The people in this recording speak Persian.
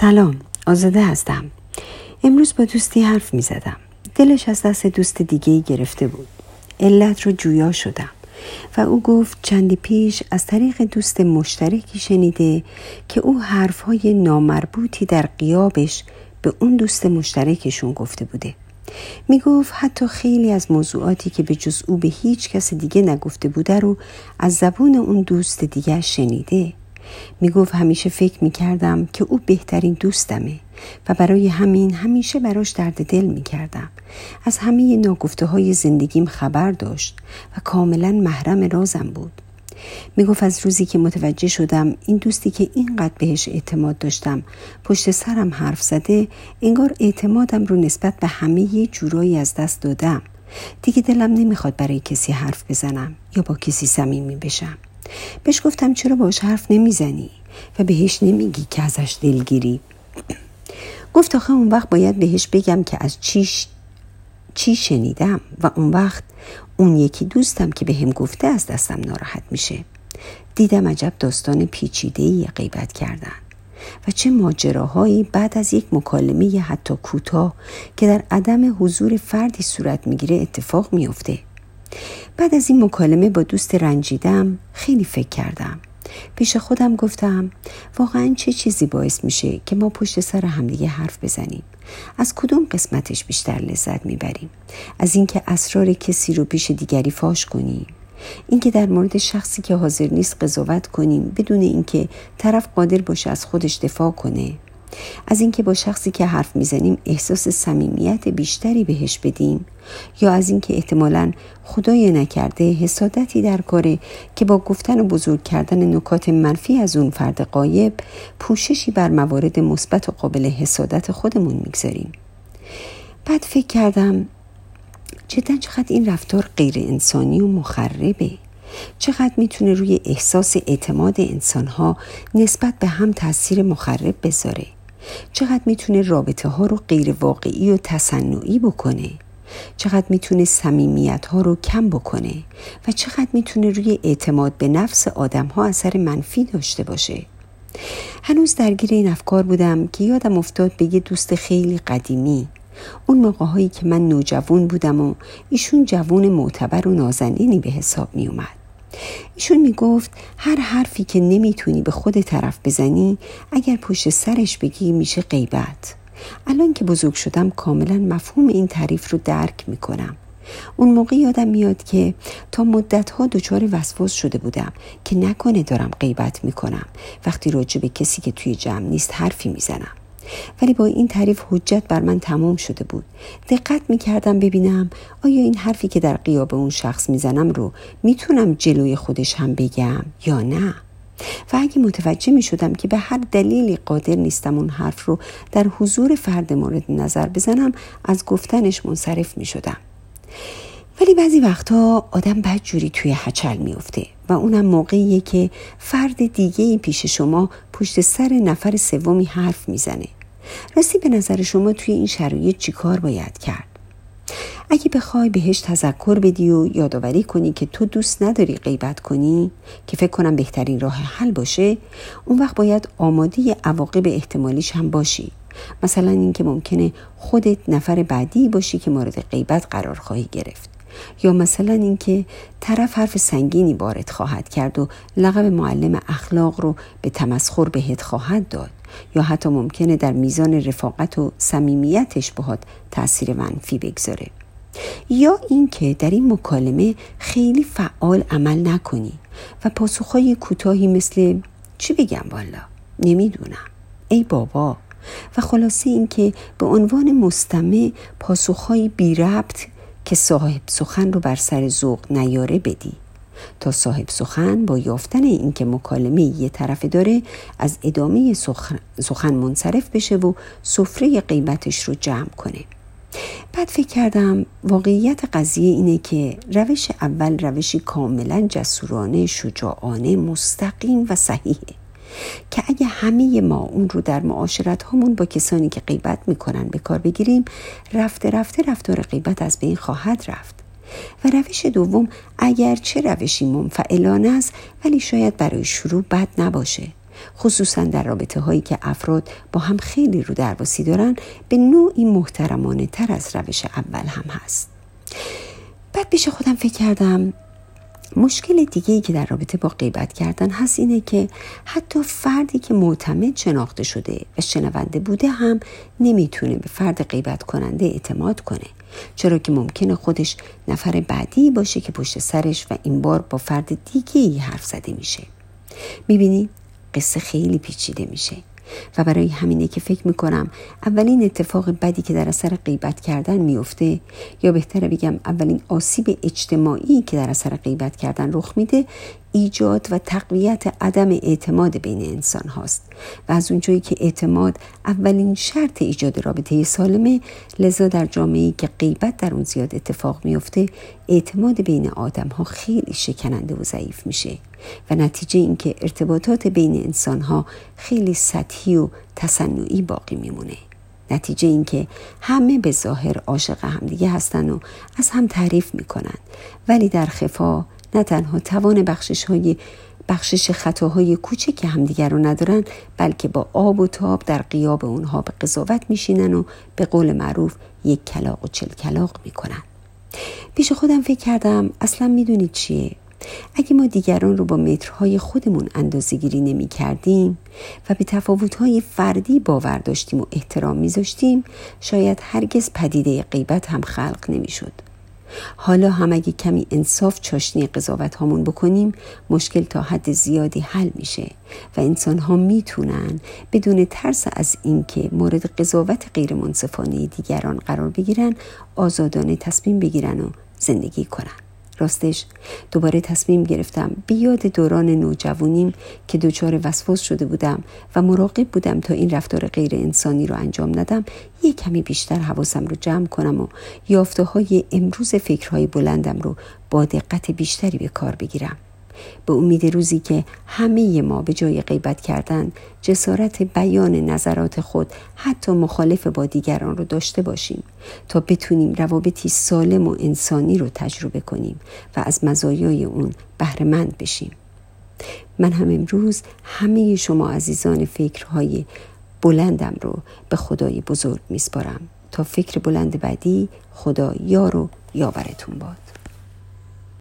سلام آزاده هستم. امروز با دوستی حرف می زدم. دلش از دست دوست دیگه گرفته بود. علت رو جویا شدم. و او گفت چندی پیش از طریق دوست مشترکی شنیده که او حرفهای نامربوطی در قیابش به اون دوست مشترکشون گفته بوده. می گفت حتی خیلی از موضوعاتی که به جز او به هیچ کس دیگه نگفته بوده رو از زبون اون دوست دیگه شنیده. می گفت همیشه فکر می کردم که او بهترین دوستمه و برای همین همیشه براش درد دل می کردم. از همه ناگفته های زندگیم خبر داشت و کاملا محرم رازم بود. می گفت از روزی که متوجه شدم این دوستی که اینقدر بهش اعتماد داشتم پشت سرم حرف زده انگار اعتمادم رو نسبت به همه یه جورایی از دست دادم دیگه دلم نمی‌خواد برای کسی حرف بزنم یا با کسی صمیمی بشم بهش گفتم چرا باش حرف نمی‌زنی و بهش نمیگی که ازش دلگیری. گفت آخه اون وقت باید بهش بگم که از چیش چی شنیدم و اون وقت اون یکی دوستم که به هم گفته از دستم ناراحت میشه. دیدم عجب داستان پیچیده ای غیبت کردن و چه ماجراهایی بعد از یک مکالمه حتی کوتاه که در عدم حضور فردی صورت می‌گیره اتفاق میافته. بعد از این مکالمه با دوست رنجیدم خیلی فکر کردم. پیش خودم گفتم واقعا چه چیزی باعث میشه که ما پشت سر همدیگه حرف بزنیم؟ از کدوم قسمتش بیشتر لذت می‌بریم؟ از اینکه اسرار کسی رو پیش دیگری فاش کنیم؟ اینکه در مورد شخصی که حاضر نیست قضاوت کنیم بدون اینکه طرف قادر باشه از خودش دفاع کنه؟ از اینکه با شخصی که حرف می‌زنیم احساس صمیمیت بیشتری بهش بدیم یا از اینکه احتمالا خدای نکرده حسادتی در کاره که با گفتن و بزرگ کردن نکات منفی از اون فرد قایب پوششی بر موارد مثبت و قابل حسادت خودمون می‌گذاریم. بعد فکر کردم جدا چقدر این رفتار غیر انسانی و مخربه. چقدر می‌تونه روی احساس اعتماد انسانها نسبت به هم تاثیر مخرب بذاره. چقدر می‌تونه رابطه ها رو غیر واقعی و تصنعی بکنه؟ چقدر می‌تونه سمیمیت ها رو کم بکنه؟ و چقدر می‌تونه روی اعتماد به نفس آدم ها اثر منفی داشته باشه؟ هنوز درگیر این افکار بودم که یادم افتاد به یه دوست خیلی قدیمی. اون موقع هایی که من نوجوان بودم و ایشون جوون معتبر و نازنینی به حساب می اومد ایشون می گفت هر حرفی که نمی‌تونی به خود طرف بزنی اگر پشت سرش بگی میشه غیبت. الان که بزرگ شدم کاملا مفهوم این تعریف رو درک می‌کنم. اون موقع یادم میاد که تا مدت ها دچار وسواس شده بودم که نکنه دارم غیبت می‌کنم. وقتی راجع به کسی که توی جمع نیست حرفی می‌زنم. ولی با این تعریف حجت بر من تمام شده بود. دقت می‌کردم ببینم آیا این حرفی که در قیاب اون شخص می‌زنم رو می‌تونم جلوی خودش هم بگم یا نه؟ و اگه متوجه می شدم که به هر دلیلی قادر نیستم اون حرف رو در حضور فرد مورد نظر بزنم از گفتنش منصرف می شدم ولی بعضی وقتها آدم بد جوری توی هچل میفته و اونم موقعیه که فرد دیگه پیش شما پشت سر نفر سومی حرف می‌زنه. راستی به نظر شما توی این شرایط چیکار باید کرد؟ اگه بخوای بهش تذکر بدی و یادآوری کنی که تو دوست نداری غیبت کنی که فکر کنم بهترین راه حل باشه اون وقت باید آماده عواقب احتمالیش هم باشی. مثلا اینکه ممکنه خودت نفر بعدی باشی که مورد غیبت قرار خواهی گرفت. یا مثلا اینکه طرف حرف سنگینی وارد خواهد کرد و لقب معلم اخلاق رو به تمسخر بهت خواهد داد. یا حتی ممکنه در میزان رفاقت و صمیمیتش باهات تاثیر منفی بگذاره. یا اینکه در این مکالمه خیلی فعال عمل نکنی و پاسخهای کوتاهی مثل چی بگم والا؟ نمی‌دونم. ای بابا. و خلاصه اینکه به عنوان مستمع پاسخهایی بی ربط که صاحب سخن رو بر سر ذوق نیاره بدی. تا صاحب سخن با یافتن اینکه مکالمه یه طرف داره از ادامه سخن منصرف بشه و سفره قیمتش رو جمع کنه. بعد فکر کردم واقعیت قضیه اینه که روش اول روشی کاملا جسورانه شجاعانه مستقیم و صحیحه که اگه همه ما اون رو در معاشرت همون با کسانی که غیبت می‌کنن به کار بگیریم رفته رفته رفتار غیبت از بین خواهد رفت. و روش دوم اگر چه روشی منفعلانه است ولی شاید برای شروع بد نباشه. خصوصا در رابطه هایی که افراد با هم خیلی رو درواسی دارن به نوعی محترمانه تر از روش اول هم هست. بعد پیش خودم فکر کردم مشکل دیگه ای که در رابطه با غیبت کردن هست اینه که حتی فردی که معتمد شناخته شده و شنونده بوده هم نمی‌تونه به فرد غیبت کننده اعتماد کنه. چرا که ممکنه خودش نفر بعدی باشه که پشت سرش و این بار با فرد دیگه ای حرف زده میشه. می‌بینی؟ قصه خیلی پیچیده میشه. و برای همینه که فکر می‌کنم اولین اتفاق بدی که در اثر غیبت کردن میفته یا بهتره بگم اولین آسیب اجتماعی که در اثر غیبت کردن رخ میده ایجاد و تقویت عدم اعتماد بین انسان هاست. و از اونجایی که اعتماد اولین شرط ایجاد رابطه سالمه لذا در جامعه که غیبت در اون زیاد اتفاق میفته اعتماد بین آدم ها خیلی شکننده و ضعیف میشه. و نتیجه اینکه ارتباطات بین انسان ها خیلی سطحی و تصنعی باقی میمونه. نتیجه اینکه همه به ظاهر عاشق همدیگه هستن و از هم تعریف می‌کنن. ولی در خفا نه تنها توان بخشش های بخشش خطاهای کوچک که همدیگر رو ندارن بلکه با آب و تاب در قیاب اونها به قضاوت میشینن و به قول معروف یک کلاق و چل کلاق می‌کنن پیش خودم فکر کردم اصلا می‌دونید چیه اگه ما دیگران رو با مترهای خودمون اندازه گیری نمی کردیم و به تفاوتهای فردی باور داشتیم و احترام میذاشتیم شاید هرگز پدیده غیبت هم خلق نمی شد. حالا هم اگه کمی انصاف چاشنی قضاوت هامون بکنیم مشکل تا حد زیادی حل میشه و انسان ها می‌تونن بدون ترس از اینکه مورد قضاوت غیر منصفانه دیگران قرار بگیرن آزادانه تصمیم بگیرن و زندگی کنن. راستش. دوباره تصمیم گرفتم بیاد دوران نوجوانیم که دچار وسواس شده بودم و مراقب بودم تا این رفتار غیر انسانی رو انجام ندم. یک کمی بیشتر حواسم رو جمع کنم و یافته های امروز فکرهای بلندم رو با دقت بیشتری به کار بگیرم. به امید روزی که همه ما به جای غیبت کردن جسارت بیان نظرات خود حتی مخالف با دیگران رو داشته باشیم تا بتونیم روابطی سالم و انسانی رو تجربه کنیم و از مزایای اون بهرهمند بشیم. من هم امروز همه شما عزیزان فکرهای بلندم رو به خدای بزرگ میسپارم. تا فکر بلند بعدی خدا یار و یاورتون باد.